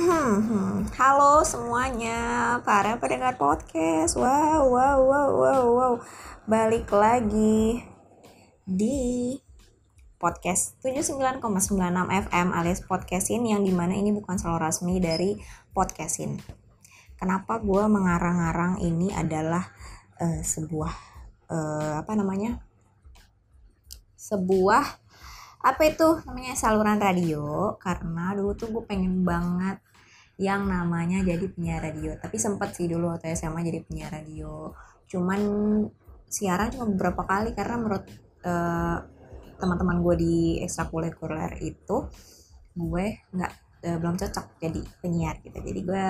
Hmm, halo semuanya para pendengar podcast. Wow, wow, wow, wow, wow. Balik lagi di podcast 79,96 FM alias podcastin yang di mana ini bukan selalu resmi dari podcastin. Kenapa gue mengarang-arang ini adalah uh, sebuah uh, apa namanya? Sebuah apa itu namanya saluran radio karena dulu tuh gue pengen banget yang namanya jadi penyiar radio. Tapi sempat sih dulu waktu SMA jadi penyiar radio. Cuman siaran cuma beberapa kali karena menurut uh, teman-teman gue di ekstrakurikuler itu gue nggak uh, belum cocok jadi penyiar gitu. Jadi gue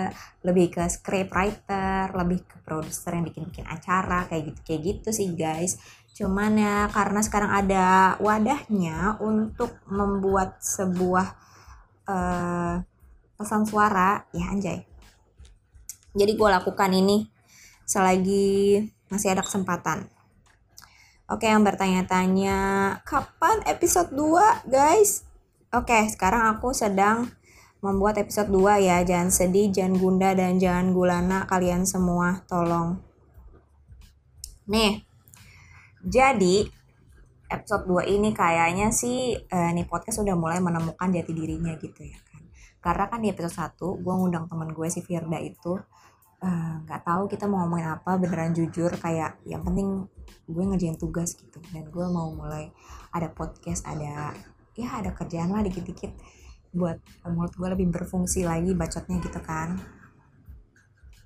lebih ke script writer lebih ke produser yang bikin-bikin acara kayak gitu kayak gitu sih guys. Cuman ya karena sekarang ada wadahnya untuk membuat sebuah uh, pesan suara. Ya anjay. Jadi gue lakukan ini selagi masih ada kesempatan. Oke yang bertanya-tanya kapan episode 2 guys? Oke sekarang aku sedang membuat episode 2 ya. Jangan sedih jangan gunda dan jangan gulana. Kalian semua tolong. Nih. Jadi episode 2 ini kayaknya sih eh, nih podcast udah mulai menemukan jati dirinya gitu ya karena kan di episode 1 gue ngundang temen gue si Firda itu eh, nggak uh, tahu kita mau ngomongin apa beneran jujur kayak yang penting gue ngerjain tugas gitu. Dan gue mau mulai ada podcast ada ya ada kerjaan lah dikit-dikit buat mulut gue lebih berfungsi lagi bacotnya gitu kan.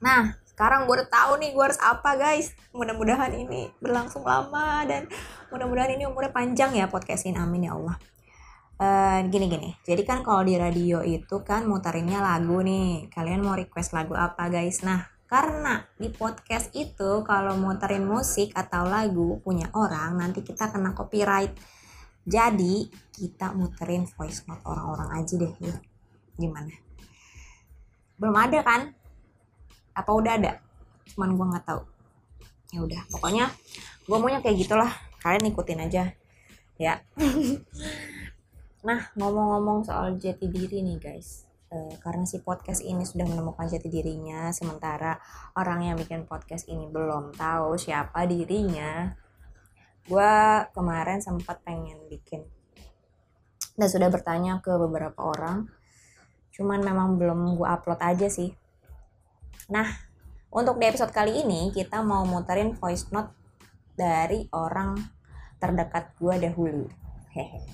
Nah sekarang gue udah tahu nih gue harus apa guys. Mudah-mudahan ini berlangsung lama dan mudah-mudahan ini umurnya panjang ya podcastin. Amin ya Allah uh, gini gini. Jadi kan kalau di radio itu kan mutarinnya lagu nih. Kalian mau request lagu apa guys? Nah karena di podcast itu kalau muterin musik atau lagu punya orang nanti kita kena copyright. Jadi kita muterin voice note orang-orang aja deh ya gimana? Belum ada kan? Apa udah ada? Cuman gue nggak tahu. Ya udah pokoknya gue maunya kayak gitulah. Kalian ikutin aja. Ya Nah, ngomong-ngomong soal jati diri nih guys. E, karena si podcast ini sudah menemukan jati dirinya, sementara orang yang bikin podcast ini belum tahu siapa dirinya. Gue kemarin sempat pengen bikin dan sudah bertanya ke beberapa orang. Cuman memang belum gue upload aja sih. Nah, untuk di episode kali ini kita mau muterin voice note dari orang terdekat gue dahulu. Hehe.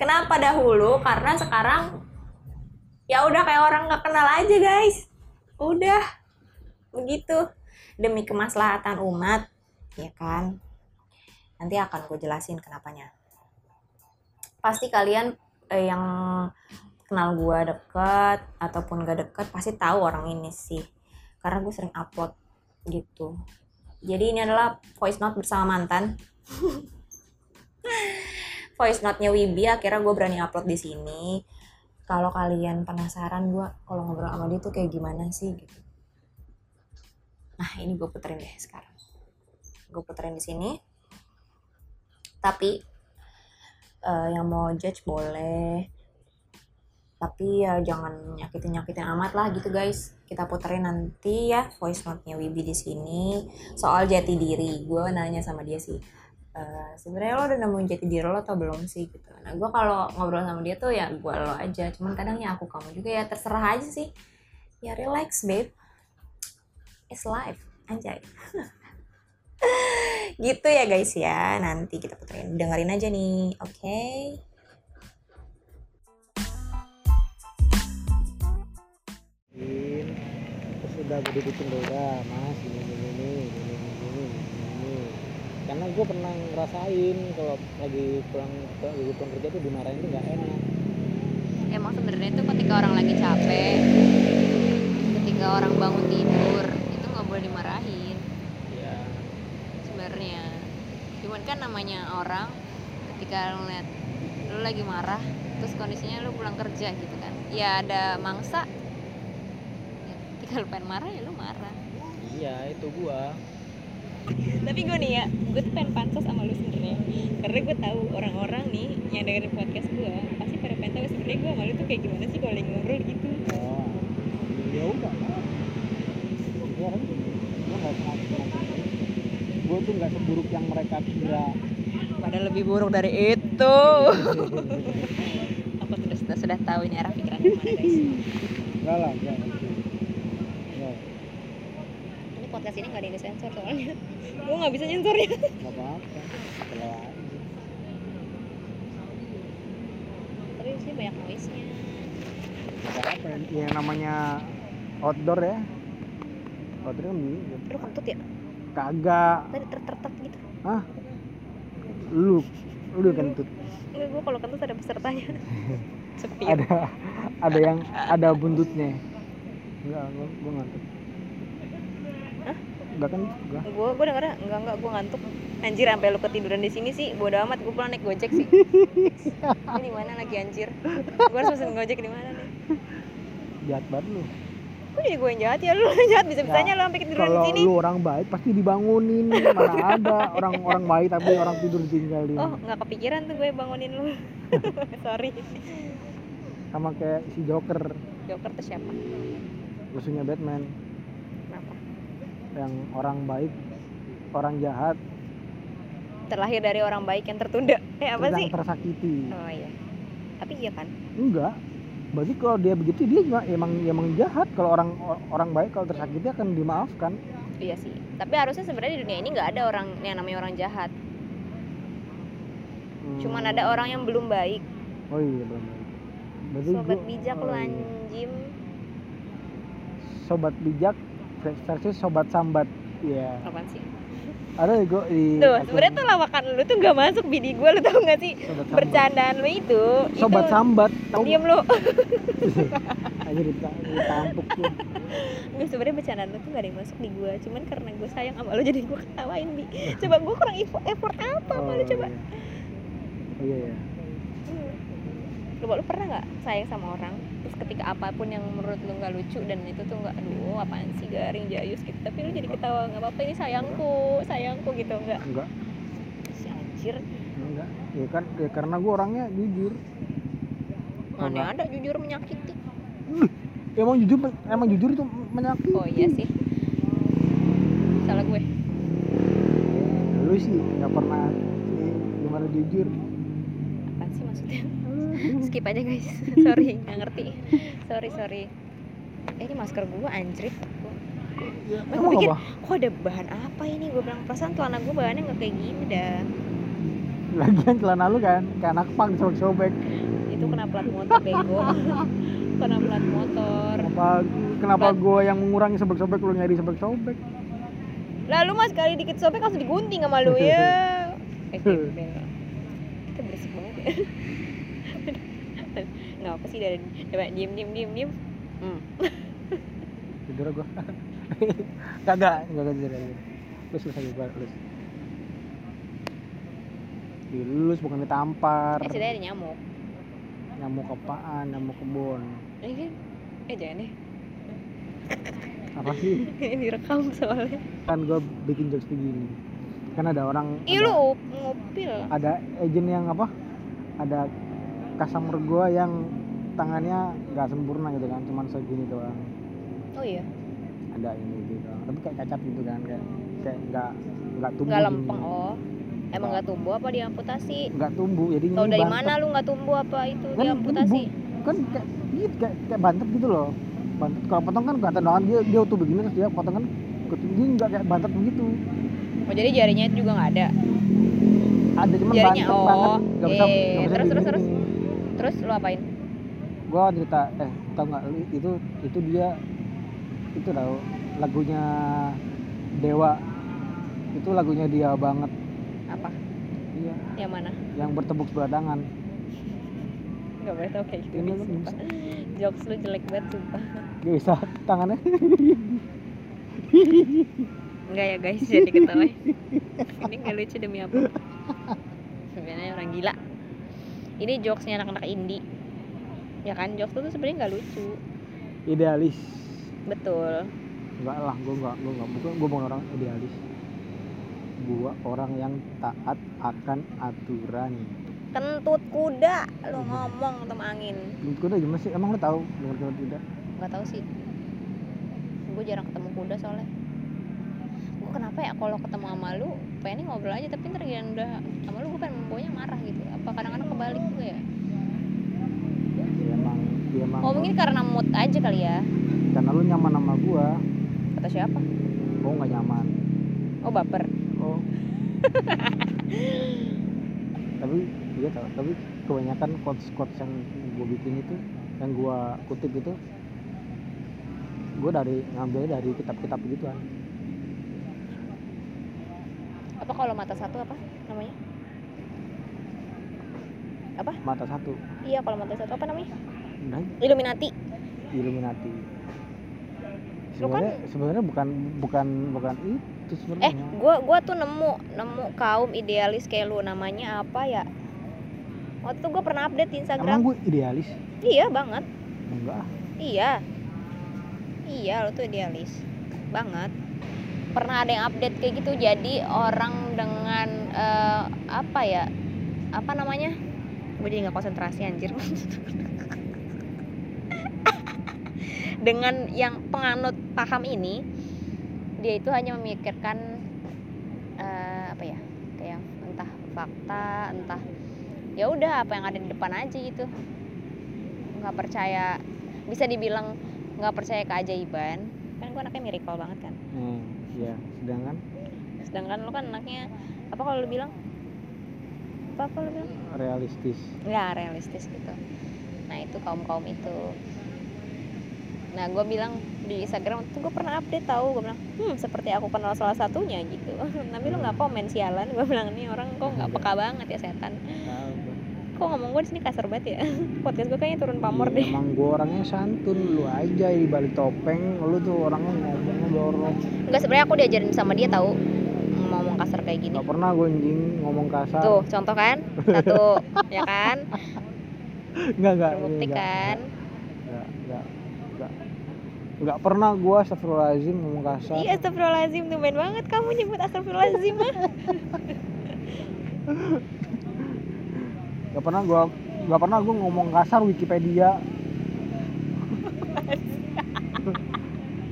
Kenapa dahulu? Karena sekarang ya udah kayak orang nggak kenal aja guys. Udah begitu demi kemaslahatan umat, ya kan? Nanti akan gue jelasin kenapanya. Pasti kalian eh, yang kenal gue deket ataupun gak deket pasti tahu orang ini sih karena gue sering upload gitu jadi ini adalah voice note bersama mantan voice note-nya Wibi akhirnya gue berani upload di sini. Kalau kalian penasaran gue kalau ngobrol sama dia tuh kayak gimana sih gitu. Nah ini gue puterin deh sekarang. Gue puterin di sini. Tapi uh, yang mau judge boleh. Tapi ya jangan nyakitin nyakitin amat lah gitu guys. Kita puterin nanti ya voice note-nya Wibi di sini. Soal jati diri gue nanya sama dia sih uh, sebenarnya lo udah nemuin jati diri lo atau belum sih gitu. Nah gue kalau ngobrol sama dia tuh ya gue lo aja. Cuman kadang ya aku kamu juga ya terserah aja sih. Ya relax babe. It's life. Anjay. Gitu ya guys ya. Nanti kita puterin. Dengerin aja nih oke? Okay? sudah dibikin udah mas. Ini ini ini karena gue pernah ngerasain kalau lagi pulang lagi pulang kerja tuh dimarahin tuh nggak enak. Emang sebenarnya itu ketika orang lagi capek ketika orang bangun tidur itu nggak boleh dimarahin. Ya sebenarnya. Cuman kan namanya orang ketika lu lihat lu lagi marah terus kondisinya lu pulang kerja gitu kan. Ya ada mangsa ya, ketika lu pengen marah ya lu marah. Iya itu gua tapi gue nih ya gue tuh pengen pansos sama lu sebenarnya. Karena gue tahu orang-orang nih yang dengerin podcast gue pasti pada pengen tahu sebenarnya gue malu tuh kayak gimana sih kalau ngobrol gitu. Oh ya udah. Gue kan gue gitu. tuh nggak seburuk yang mereka kira. Padahal lebih buruk dari itu. Aku sudah sudah, sudah tahu ini arah pikiran mana guys. Enggak lah enggak ini podcast ini nggak ada yang sensor soalnya gue nggak bisa nyensornya nggak apa-apa. Tapi sih banyak noise nya apa yang namanya outdoor ya? Outdoor kan gitu. Lu kentut ya? Kagak. Tadi tertertet gitu. Lu lu kentut. Enggak, gue kalau kentut ada pesertanya. Sepi. Ada ada yang ada buntutnya. Enggak gua, gua ngantuk? Enggak kan? Enggak gue gue denger enggak enggak gue ngantuk. Anjir sampai lu ketiduran di sini sih bodo amat gue pulang naik gojek sih. Ini di mana lagi anjir? Gue harus pesen gojek di mana nih? Jahat banget lu. Kok jadi gue yang jahat ya? Lu jahat bisa bisanya lu sampai ketiduran di kalau sini. lu orang baik pasti dibangunin. Mana ada orang orang baik tapi orang tidur ditinggalin oh nggak kepikiran tuh gue bangunin lu. Sorry. Sama kayak si Joker. Joker tuh siapa? Musuhnya Batman yang orang baik orang jahat. Terlahir dari orang baik yang tertunda. Eh apa sih? tersakiti. Oh iya. Tapi iya kan? Enggak. Berarti kalau dia begitu dia juga emang emang jahat. Kalau orang orang baik kalau tersakiti akan dimaafkan. Iya sih. Tapi harusnya sebenarnya di dunia ini nggak ada orang yang namanya orang jahat. Hmm. cuman ada orang yang belum baik. Oh iya belum baik. Berarti sobat gua- bijak oh lu iya. anjim sobat bijak versi sobat sambat. Ya apaan sih? Ada ya gue di tuh sebenarnya tuh lawakan lu tuh nggak masuk bini gue lu tau gak sih? Sobat sambat. bercandaan lu itu sobat itu sambat. Tau diem lu aja dita- ditampuk Nggak, sebenarnya bercandaan lu tuh gak ada yang masuk di gue cuman karena gue sayang sama lu jadi gue ketawain bi. Coba gue kurang effort, apa lu coba. iya. oh iya ya Hmm. Coba lu pernah nggak sayang sama orang terus ketika apa pun yang menurut lu nggak lucu dan itu tuh nggak aduh apaan sih garing jayus gitu. Tapi lu jadi ketawa nggak apa-apa ini sayangku sayangku gitu nggak. Enggak. Si anjir. Enggak. Ya kan ya karena gue orangnya jujur. Mana Enggak. ada jujur menyakiti. Ya, emang jujur emang jujur itu menyakiti. Oh iya sih. Salah gue. Lu sih nggak pernah eh, gimana jujur? Apaan sih maksudnya skip aja guys. Sorry nggak ngerti. Sorry sorry. Eh ini masker gue anjrit. Ya, Gue pikir, kok ada bahan apa ini? Gue bilang perasaan celana gue bahannya nggak kayak gini dah. Lagian celana lu kan kayak anak pang sobek-sobek. Itu kena plat motor bego. Kena plat motor. Kenapa kenapa Plat- gue yang mengurangi sobek-sobek lu nyari sobek-sobek? Lalu mas sekali dikit sobek langsung digunting sama lu ya. Eh kita berisik banget ya nggak apa sih dari coba diem diem diem diem? Hmm. tidur gue kagak kagak tidur lagi terus terus aja gue lulus dilulus bukan ditampar eh ada nyamuk. Nyamuk apaan? Nyamuk kebun. Eh kan? Eh jangan deh. Apa sih? Ini direkam soalnya. Kan gue bikin jokes begini kan ada orang ih lu ngupil. ada agent yang apa? Ada customer gue yang tangannya nggak sempurna gitu kan cuman segini doang. Oh iya? Ada ini gitu tapi kayak cacat gitu kan kayak kayak nggak nggak tumbuh nggak gini. lempeng oh. Emang nggak tumbuh apa diamputasi nggak tumbuh jadi tau dari mana lu nggak tumbuh apa itu Kan diamputasi kan kayak gitu kayak, kayak bantet gitu loh. Bantet kalau potong kan kelihatan doang dia dia utuh begini terus dia potong kan dia nggak kayak bantet begitu. Oh jadi jarinya juga nggak ada? Ada cuman Jarinya, bantet oh, banget nggak bisa eh, bisa terus, terus, terus lu apain? Gua cerita eh tau nggak itu itu dia itu tau lagunya Dewa. Itu lagunya dia banget. Apa? Iya. Yang mana? Yang bertepuk sebelah tangan. Nggak boleh tau kayak gitu Ini lu jokes lu jelek banget sumpah. Gak bisa tangannya. Enggak ya guys, jadi ketawa. Ini nggak lucu demi apa? Sebenarnya orang gila. Ini jokesnya anak-anak indie. Ya kan, jokes itu tuh sebenarnya nggak lucu. idealis Betul. enggak lah gua enggak gua enggak bukan gua bukan orang idealis gua orang yang taat akan aturan Kentut kuda, lu ngomong sama angin. menurut kuda gimana sih emang lu tahu dengar dengar tidak Nggak tahu sih. Gue jarang ketemu kuda soalnya. Gue kenapa ya kalau ketemu sama lu pengen ngobrol aja tapi ntar udah sama lu gue pengen baunya marah gitu apa kadang-kadang kebalik juga ya? Ya emang ya emang. Oh mungkin karena mood aja kali ya? Karena lu nyaman sama gua. Kata siapa? Gua nggak nyaman. Oh baper. Oh. Tapi iya tau tapi kebanyakan quotes quotes yang gue bikin itu yang gue kutip itu gue dari ngambil dari kitab-kitab gituan apa kalau mata satu apa namanya mata satu. Iya kalau mata satu. Apa namanya? Udah Illuminati. Illuminati. Lu kan- sebenarnya sebenarnya bukan bukan bukan itu eh sebenarnya gua gua tuh nemu nemu kaum idealis kayak lu. Namanya apa ya? Waktu itu gua pernah update di emang Instagram gue idealis? Iya banget. Enggak. Iya. Iya lu tuh idealis. Banget. Pernah ada yang update kayak gitu. Jadi orang dengan eh, apa ya? Apa namanya gue jadi nggak konsentrasi anjir. Dengan yang penganut paham ini dia itu hanya memikirkan eh, apa ya kayak entah fakta entah ya udah apa yang ada di depan aja gitu. Nggak percaya bisa dibilang nggak percaya keajaiban. Kan gue anaknya miracle banget kan? Hmm, ya sedangkan? Sedangkan lo kan anaknya apa kalau lu bilang apa kalau bilang? Realistis. Ya realistis gitu. Nah itu kaum kaum itu. Nah gue bilang di Instagram tuh gue pernah update tahu gue bilang hmm seperti aku kenal salah satunya gitu. Tapi lu nggak komen sialan. Gue bilang nih orang kok nggak peka banget ya setan. Kok ngomong gue di sini kasar banget ya? Podcast gue kayaknya turun pamor Iya, deh. emang gue orangnya santun. Lu aja di balik topeng lu tuh orangnya ngomongnya dorong. Enggak sebenarnya aku diajarin sama dia tahu ngomong kasar kayak gini. Nggak pernah gue anjing ngomong kasar. Tuh contoh kan? Satu ya kan? Nggak nggak terbukti kan? Nggak nggak nggak. Nggak pernah gue astagfirullahaladzim ngomong kasar. Iya astagfirullahaladzim tumben banget kamu nyebut astagfirullahaladzim. Mah nggak pernah gue nggak pernah gue ngomong kasar Wikipedia.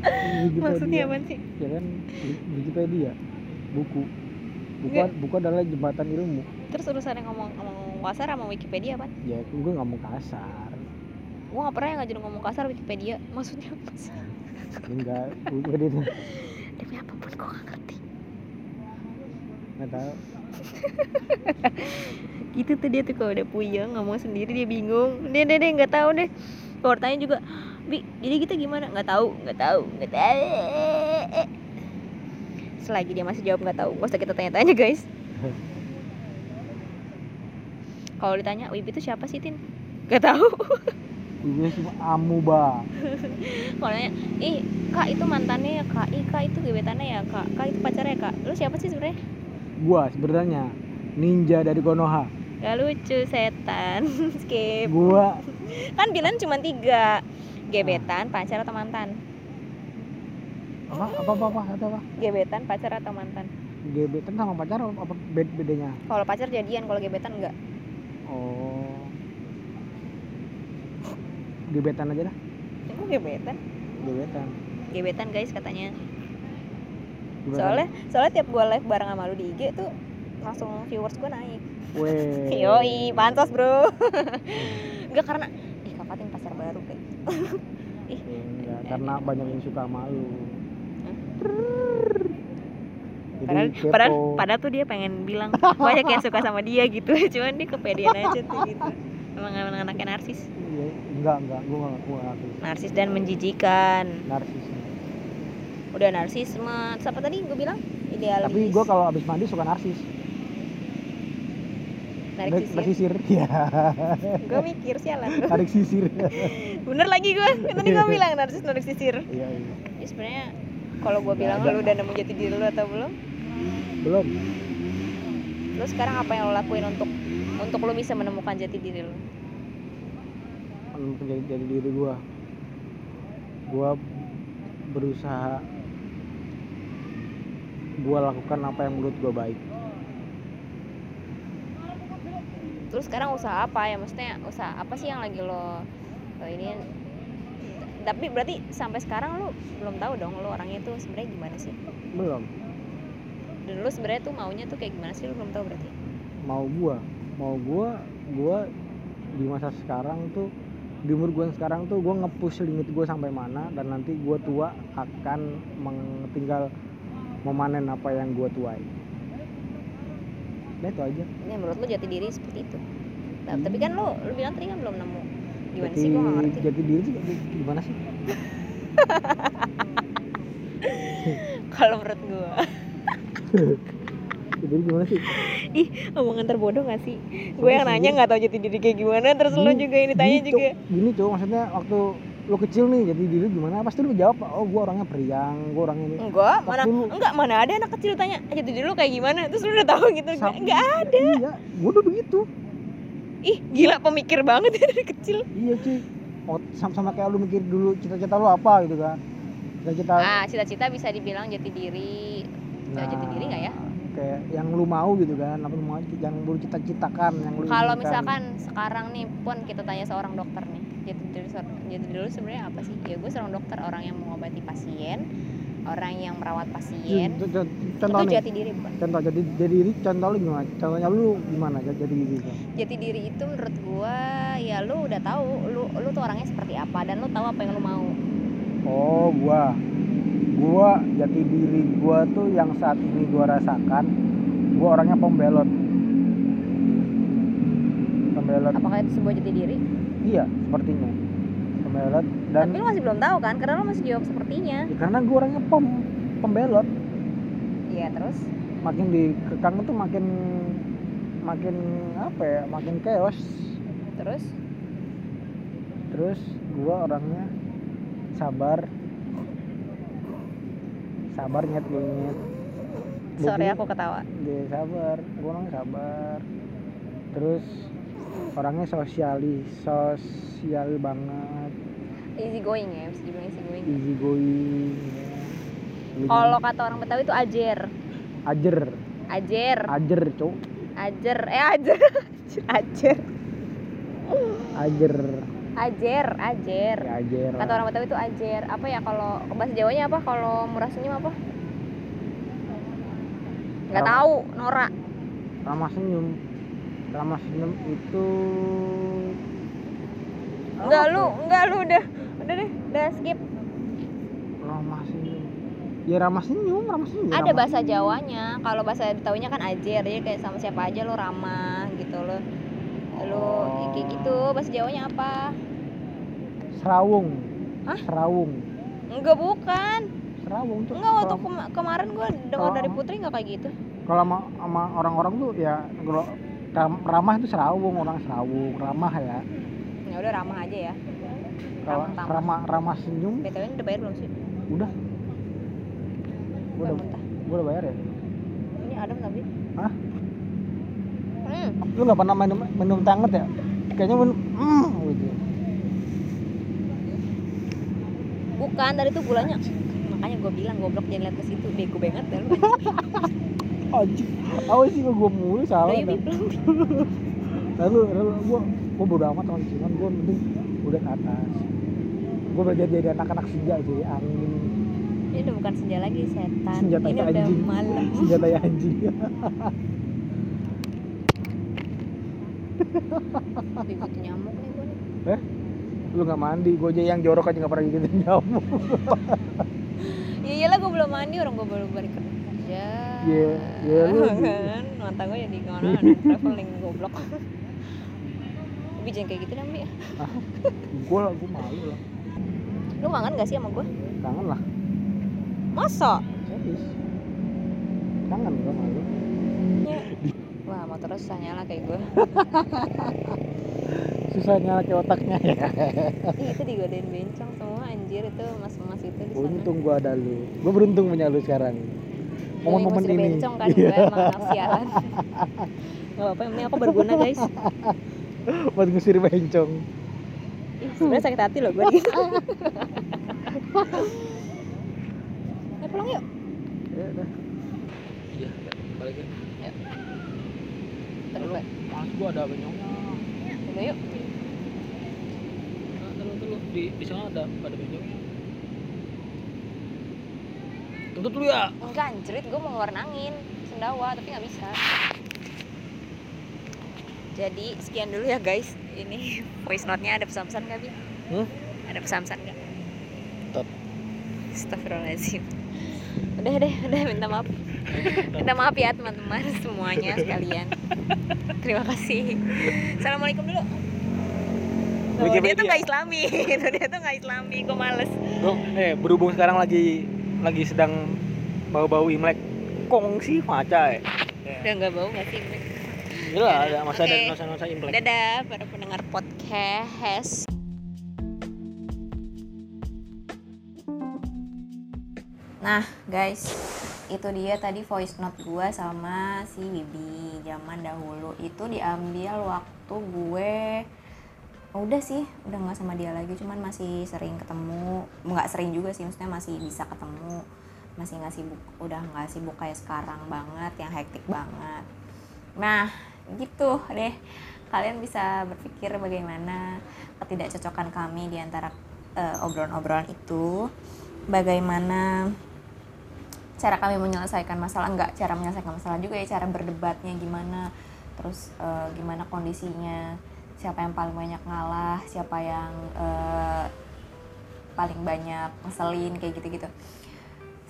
Wikipedia. Maksudnya apa sih? Ya kan Wik- Wikipedia buku. Buku Nggak. buku adalah jembatan ilmu. Terus urusannya ngomong ngomong kasar sama Wikipedia apa? Ya gue nggak mau kasar. Gue gak pernah yang ngajarin ngomong kasar Wikipedia. Maksudnya apa sih? Enggak Wikipedia itu demi apa pun gue gak ngerti. Nggak tahu. Gitu tuh dia tuh kalau udah puyeng ngomong sendiri dia bingung. Dia deh deh nggak tahu deh. Kalau tanya juga bi jadi kita gimana? Nggak tahu nggak tahu nggak tahu selagi dia masih jawab nggak tahu. Gak usah kita tanya-tanya guys. Kalau ditanya Wibi itu siapa sih tin? Nggak tahu. Wikipedia cuma amuba. Kalau nanya ih kak itu mantannya ya kak? Ih kak itu gebetannya ya kak? Kak itu pacarnya ya kak? Lu siapa sih sebenarnya? Gua sebenarnya. Ninja dari Konoha. Gak lucu setan. Skip. Gua. Kan bilang cuma tiga. Gebetan pacar atau mantan apa apa apa apa apa, apa? gebetan pacar atau mantan? Gebetan sama pacar apa apa bed- bedanya? Kalau pacar jadian kalau gebetan enggak. Oh. Gebetan aja dah. Emang gebetan? Gebetan. Gebetan guys katanya. Gimana? soalnya soalnya tiap gue live bareng sama lu di IG tuh langsung viewers gue naik. Weh. yoi pantas bro. Enggak karena ih kakak Tin pasar baru kayak ih Enggak, karena banyak yang suka malu padahal padahal padahal tuh dia pengen bilang banyak yang suka sama dia gitu. Cuman dia kepedean aja tuh gitu. Emang emang anaknya narsis. Iya, enggak enggak. Gua enggak gua narsis. Narsis dan menjijikan. Narsis. Udah narsisme Terus apa tadi gue bilang? Idealis. Tapi gua kalau abis mandi suka narsis. Narik sisir. bersisir iya. Gue mikir sialan tarik sisir. Bener lagi gue tadi gue bilang narsis narik sisir. Iya iya. Ya sebenarnya kalau gue bilang lu udah nemu jati diri lu atau belum? Belum. Lu sekarang apa yang lo lakuin untuk untuk lu bisa menemukan jati diri lu? Menjadi jadi diri gua. Gua berusaha gua lakukan apa yang menurut gua baik. Terus sekarang usaha apa ya? Maksudnya usaha apa sih yang lagi lo lo ini tapi berarti sampai sekarang lu belum tahu dong lu orangnya tuh sebenarnya gimana sih? Belum. Dan lu sebenarnya tuh maunya tuh kayak gimana sih? Lu belum tahu berarti? Mau gua. Mau gua gua di masa sekarang tuh di umur gua yang sekarang tuh gua nge-push limit gua sampai mana dan nanti gua tua akan tinggal memanen apa yang gua tuai. Nah, itu aja. Ini menurut lu jati diri seperti itu. Nah, tapi kan lu lu bilang tadi kan belum nemu gimana jati, sih? Ngerti. jati diri tuh gimana sih? Kalau menurut gua. Jati diri gimana sih? Omongan terbodoh gak sih? Gue yang nanya nggak tahu jati diri kayak gimana terus lu Gini- juga ini tanya gini, juga. Gini cowok maksudnya waktu lu kecil nih jadi diri gimana? Pasti lu jawab oh gua orangnya periang gua orang ini. Enggak mana lu- enggak mana ada anak kecil tanya jati diri lu kayak gimana? Terus lu udah tahu gitu enggak, ada. Iya gua udah begitu ih gila pemikir banget ya dari kecil. Iya cuy. Oh, sama, sama kayak lu mikir dulu cita-cita lu apa gitu kan. Cita-cita ah cita-cita bisa dibilang jati diri. Nah, jati diri nggak ya? kayak yang lu mau gitu kan. Apa lu mau yang lu cita-citakan yang lu kalau misalkan sekarang nih pun kita tanya seorang dokter nih. Jati diri jati diri sebenarnya apa sih? Ya gue seorang dokter orang yang mengobati pasien orang yang merawat pasien. Contoh itu jati diri bukan contoh jadi jadi diri contoh lu gimana? Contohnya lu gimana jadi jadi diri lu? Jati diri itu menurut gua ya lu udah tahu lu lu tuh orangnya seperti apa dan lu tahu apa yang lu mau. Oh gua. Gua jati diri gua tuh yang saat ini gua rasakan gua orangnya pembelot. Pembelot. Apakah itu sebuah jati diri? Iya sepertinya pembelot dan tapi lu masih belum tahu kan karena lu masih jawab sepertinya. Ya, karena gua orangnya pem pembelot. Iya terus? Makin dikekang itu makin makin apa ya makin chaos. Terus? Terus gua orangnya sabar. Sabar nyet gue nyet. Sorry aku ketawa. Dia sabar. Gua orangnya sabar. Terus orangnya sosialis sosial banget easy going ya bisa dibilang easy going. Easy going ya. Kalau kata orang Betawi itu ajer. Ajer. Ajer. Ajer cok ajer. Eh ajer. Ajer. Ajer. Ajer ajer. Ya ajer. Kata orang Betawi itu ajer. Apa ya kalau bahasa Jawanya apa? Kalau murah senyum apa? Nggak tahu Nora ramah senyum. Ramah senyum itu enggak lu enggak lu udah udah deh udah skip. Ramah senyum. Ya ramah senyum ramah senyum. Ya ada ramah bahasa senyum. Jawanya. Kalau bahasa Betawinya kan ajer jadi kayak sama siapa aja lo ramah gitu lo. Lo ya kayak gitu. Bahasa Jawanya apa? Serawung. Hah? serawung. Enggak bukan. Serawung tuh. Enggak waktu kema- kemarin gua dengar dari Putri nggak kayak gitu. Kalau sama, sama orang-orang tuh ya kalau ram- ramah itu serawung orang serawung. Ramah ya. Ya udah ramah aja ya. Ramah ramah senyum. BTW ini udah bayar belum sih? Udah. Gua udah gua udah bayar ya? Ini Adam tapi. Hah? hmm. Lu nggak pernah minum minum tanget ya? Kayaknya minum mm, gitu. Bukan tadi tuh gulanya. Makanya gue bilang goblok jangan lihat ke situ. Bego banget dah lu. Anjing. Awas sih gua mulu salah lalu lalu gua gua bodo amat sama cuman gua penting udah ke atas. Gua belajar jadi anak-anak senja jadi angin. Ini udah bukan senja lagi setan. Senjata ini udah anjing. malam. Senjata ya anjing. Digigit nyamuk nih gue nih. Lu nggak mandi gua aja yang jorok aja nggak pernah gigitin nyamuk. Ya iyalah gue belum mandi orang gue baru balik kerja. Iya, iya, lu- kan mata gue jadi ke mana traveling goblok tapi jangan kayak gitu Mbi gua lah gua malu lah. Lu kangen gak sih sama gue kangen lah. Masa? Serius. Kangen gua malu. Wah motornya susah nyala kayak gue susah nyala ke otaknya ya. Ih, itu digodain bencong semua anjir. Itu mas-mas itu di sana. Untung gua ada lu. Gua beruntung punya lu sekarang. Momen-momen Ngusir ini. bencong kan Iya. gue emang sialan. Gak apa-apa, penting aku berguna guys buat ngusir bencong. Ih, sebenarnya sakit hati loh gue gitu Ayo pulang yuk. Ya udah. Iya balik ya. Pak. mas gua ada bencongnya Udah yuk. Tunggu dulu di di sana ada ada bencongnya. Tuntut dulu ya. Enggak anjrit, gue mau ngeluarin angin. Dakwah tapi nggak bisa jadi sekian dulu ya guys. Ini voice note-nya. Ada pesan-pesan nggak bi? Hmm? ada pesan-pesan nggak? Tetap. Astagfirullahaladzim. Udah deh udah. Minta maaf. Minta maaf ya teman-teman semuanya sekalian. Terima kasih. Assalamualaikum dulu. Tuh, dia tuh nggak islami. Dia tuh nggak islami. Gue males. Bro, eh berhubung sekarang lagi lagi sedang bau-bau Imlek. Kongsi maca ya. udah nggak bau nggak sih Gila ada masa Oke. ada masa-masa Imlek. dadah para pendengar podcast. Nah, guys, itu dia tadi voice note gue sama si Bibi. Zaman dahulu itu diambil waktu gue udah sih udah nggak sama dia lagi cuman masih sering ketemu. Nggak sering juga sih maksudnya masih bisa ketemu. Masih nggak sibuk udah nggak sibuk kayak sekarang banget yang hektik banget. Nah gitu deh. Kalian bisa berpikir bagaimana ketidakcocokan kami di antara eh, obrolan-obrolan itu. Bagaimana cara kami menyelesaikan masalah. Enggak cara menyelesaikan masalah juga ya cara berdebatnya gimana. Terus eh, gimana kondisinya. Siapa yang paling banyak ngalah siapa yang eh, paling banyak ngeselin kayak gitu-gitu.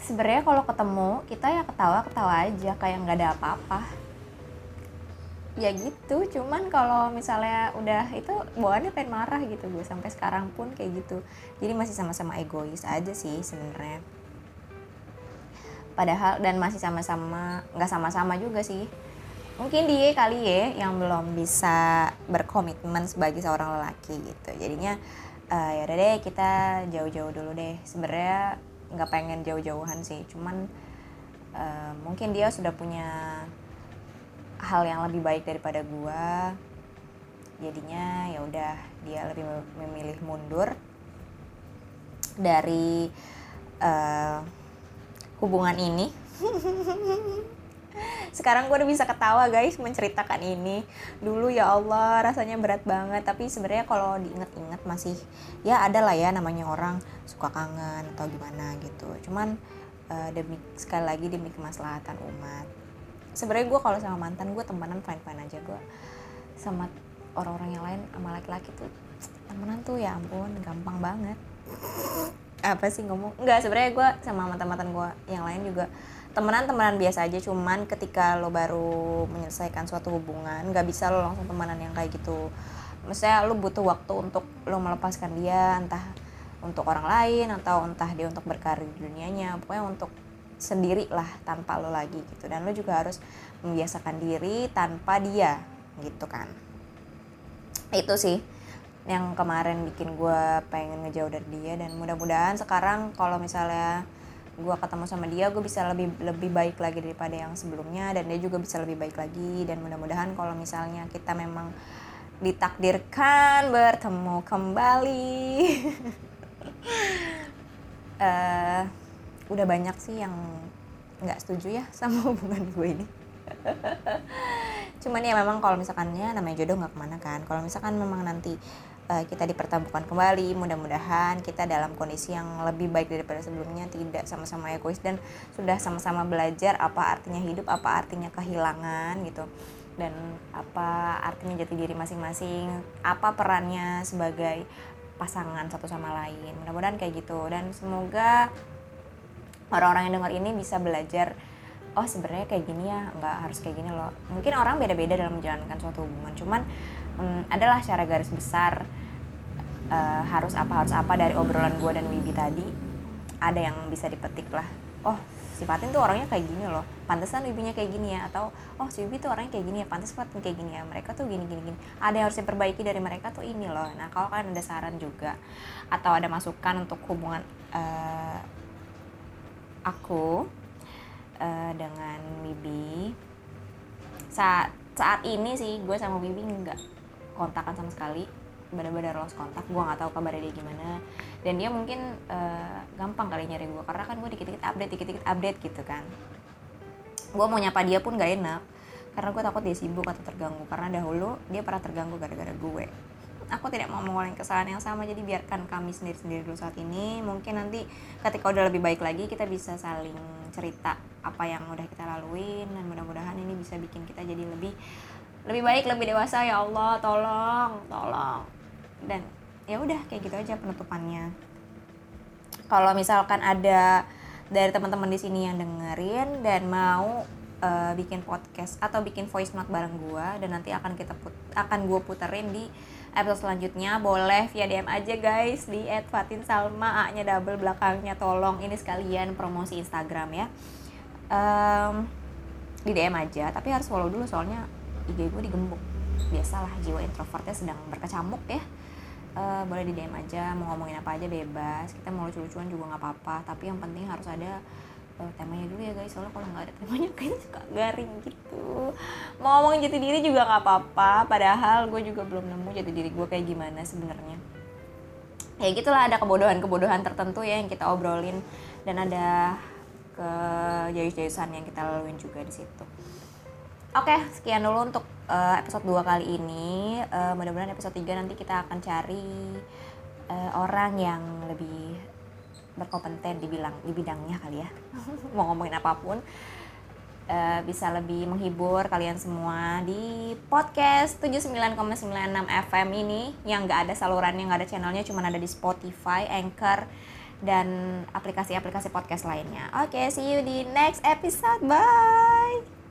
Sebenarnya kalau ketemu kita ya ketawa ketawa aja kayak nggak ada apa-apa ya gitu cuman kalau misalnya udah itu bawaannya pengen marah gitu gue sampai sekarang pun kayak gitu. Jadi masih sama-sama egois aja sih sebenarnya. Padahal dan masih sama-sama nggak sama-sama juga sih. Mungkin dia kali ya yang belum bisa berkomitmen sebagai seorang lelaki gitu. Jadinya eh, ya udah deh kita jauh-jauh dulu deh. Sebenarnya nggak pengen jauh-jauhan sih cuman eh, mungkin dia sudah punya hal yang lebih baik daripada gua jadinya ya udah dia lebih mem- memilih mundur dari eh, hubungan ini. Sekarang gue udah bisa ketawa guys menceritakan ini. Dulu ya Allah rasanya berat banget tapi sebenarnya kalau diinget-inget masih ya ada lah ya namanya orang suka kangen atau gimana gitu. Cuman eh, demi sekali lagi demi kemaslahatan umat sebenarnya gue kalau sama mantan gue temenan fine fine aja. Gue sama orang-orang yang lain sama laki-laki tuh temenan tuh ya ampun gampang banget. Apa sih ngomong? Nggak sebenarnya gue sama mantan-mantan gue yang lain juga temenan temenan biasa aja. Cuman ketika lo baru menyelesaikan suatu hubungan nggak bisa lo langsung temenan yang kayak gitu. Maksudnya lo butuh waktu untuk lo melepaskan dia entah untuk orang lain atau entah dia untuk berkarir di dunianya. Pokoknya untuk sendiri lah tanpa lo lagi gitu. Dan lo juga harus membiasakan diri tanpa dia gitu kan. Itu sih yang kemarin bikin gue pengen ngejauh dari dia. Dan mudah-mudahan sekarang kalau misalnya gue ketemu sama dia gue bisa lebih lebih baik lagi daripada yang sebelumnya. Dan dia juga bisa lebih baik lagi. Dan mudah-mudahan kalau misalnya kita memang ditakdirkan bertemu kembali. Eh udah banyak sih yang nggak setuju ya sama hubungan gue ini. Cuman ya memang kalau misalkannya namanya jodoh nggak ke mana kan. Kalau misalkan memang nanti eh, kita dipertemukan kembali mudah-mudahan kita dalam kondisi yang lebih baik daripada sebelumnya tidak sama-sama egois dan sudah sama-sama belajar apa artinya hidup apa artinya kehilangan gitu. Dan apa artinya jati diri masing-masing apa perannya sebagai pasangan satu sama lain. Mudah-mudahan kayak gitu. Dan semoga orang-orang yang dengar ini bisa belajar oh sebenarnya kayak gini ya nggak harus kayak gini loh. Mungkin orang beda-beda dalam menjalankan suatu hubungan cuman hmm, adalah secara garis besar eh, harus apa harus apa dari obrolan gue dan Wibi tadi ada yang bisa dipetik lah. Oh si Fatin tuh orangnya kayak gini loh pantesan Wibinya kayak gini ya atau oh si Wibi tuh orangnya kayak gini ya pantes Fatin kayak gini ya mereka tuh gini gini gini. Ada yang harus diperbaiki dari mereka tuh ini loh. Nah kalau kalian ada saran juga atau ada masukan untuk hubungan eh, aku eh, dengan Bibi. Saat saat ini sih gue sama Bibi nggak kontakan sama sekali. Benar-benar lost kontak. Gue nggak tahu kabarnya dia gimana. Dan dia mungkin eh, gampang kali nyari gue karena kan gue dikit-dikit update dikit-dikit update gitu kan. Gue mau nyapa dia pun gak enak. Karena gue takut dia sibuk atau terganggu. Karena dahulu dia pernah terganggu gara-gara gue aku tidak mau mengulangi kesalahan yang sama. Jadi biarkan kami sendiri-sendiri dulu saat ini. Mungkin nanti ketika udah lebih baik lagi kita bisa saling cerita apa yang udah kita laluin. Dan mudah-mudahan ini bisa bikin kita jadi lebih lebih baik lebih dewasa. Ya Allah tolong tolong. Dan ya udah kayak gitu aja penutupannya. Kalau misalkan ada dari teman-teman di sini yang dengerin dan mau uh, bikin podcast atau bikin voice note bareng gua dan nanti akan kita put akan gua puterin di episode selanjutnya boleh via DM aja guys di @fatin_salma A-nya double belakangnya tolong. Ini sekalian promosi Instagram ya. Um, di DM aja tapi harus follow dulu soalnya IG gue digembok. Biasalah jiwa introvertnya sedang berkecamuk ya. Uh, boleh di DM aja mau ngomongin apa aja bebas. Kita mau lucu-lucuan juga nggak apa-apa tapi yang penting harus ada uh, temanya dulu ya guys. Soalnya kalau nggak ada temanya kayaknya suka garing gitu. Mau ngomongin jati diri juga nggak apa-apa. Padahal gue juga belum nemu jati diri gue kayak gimana sebenarnya. Ya gitulah ada kebodohan-kebodohan tertentu ya yang kita obrolin. Dan ada ke jayus-jayusan yang kita laluin juga di situ. Oke, sekian dulu untuk uh, episode 2 kali ini. Uh, mudah-mudahan episode 3 nanti kita akan cari uh, orang yang lebih berkompeten di bilang di bidangnya kali ya. Mau ngomongin apa pun uh, bisa lebih menghibur kalian semua di podcast 79,96 FM ini yang gak ada salurannya, gak ada channelnya, cuma ada di Spotify, Anchor, dan aplikasi-aplikasi podcast lainnya. Oke, okay, see you di next episode. Bye.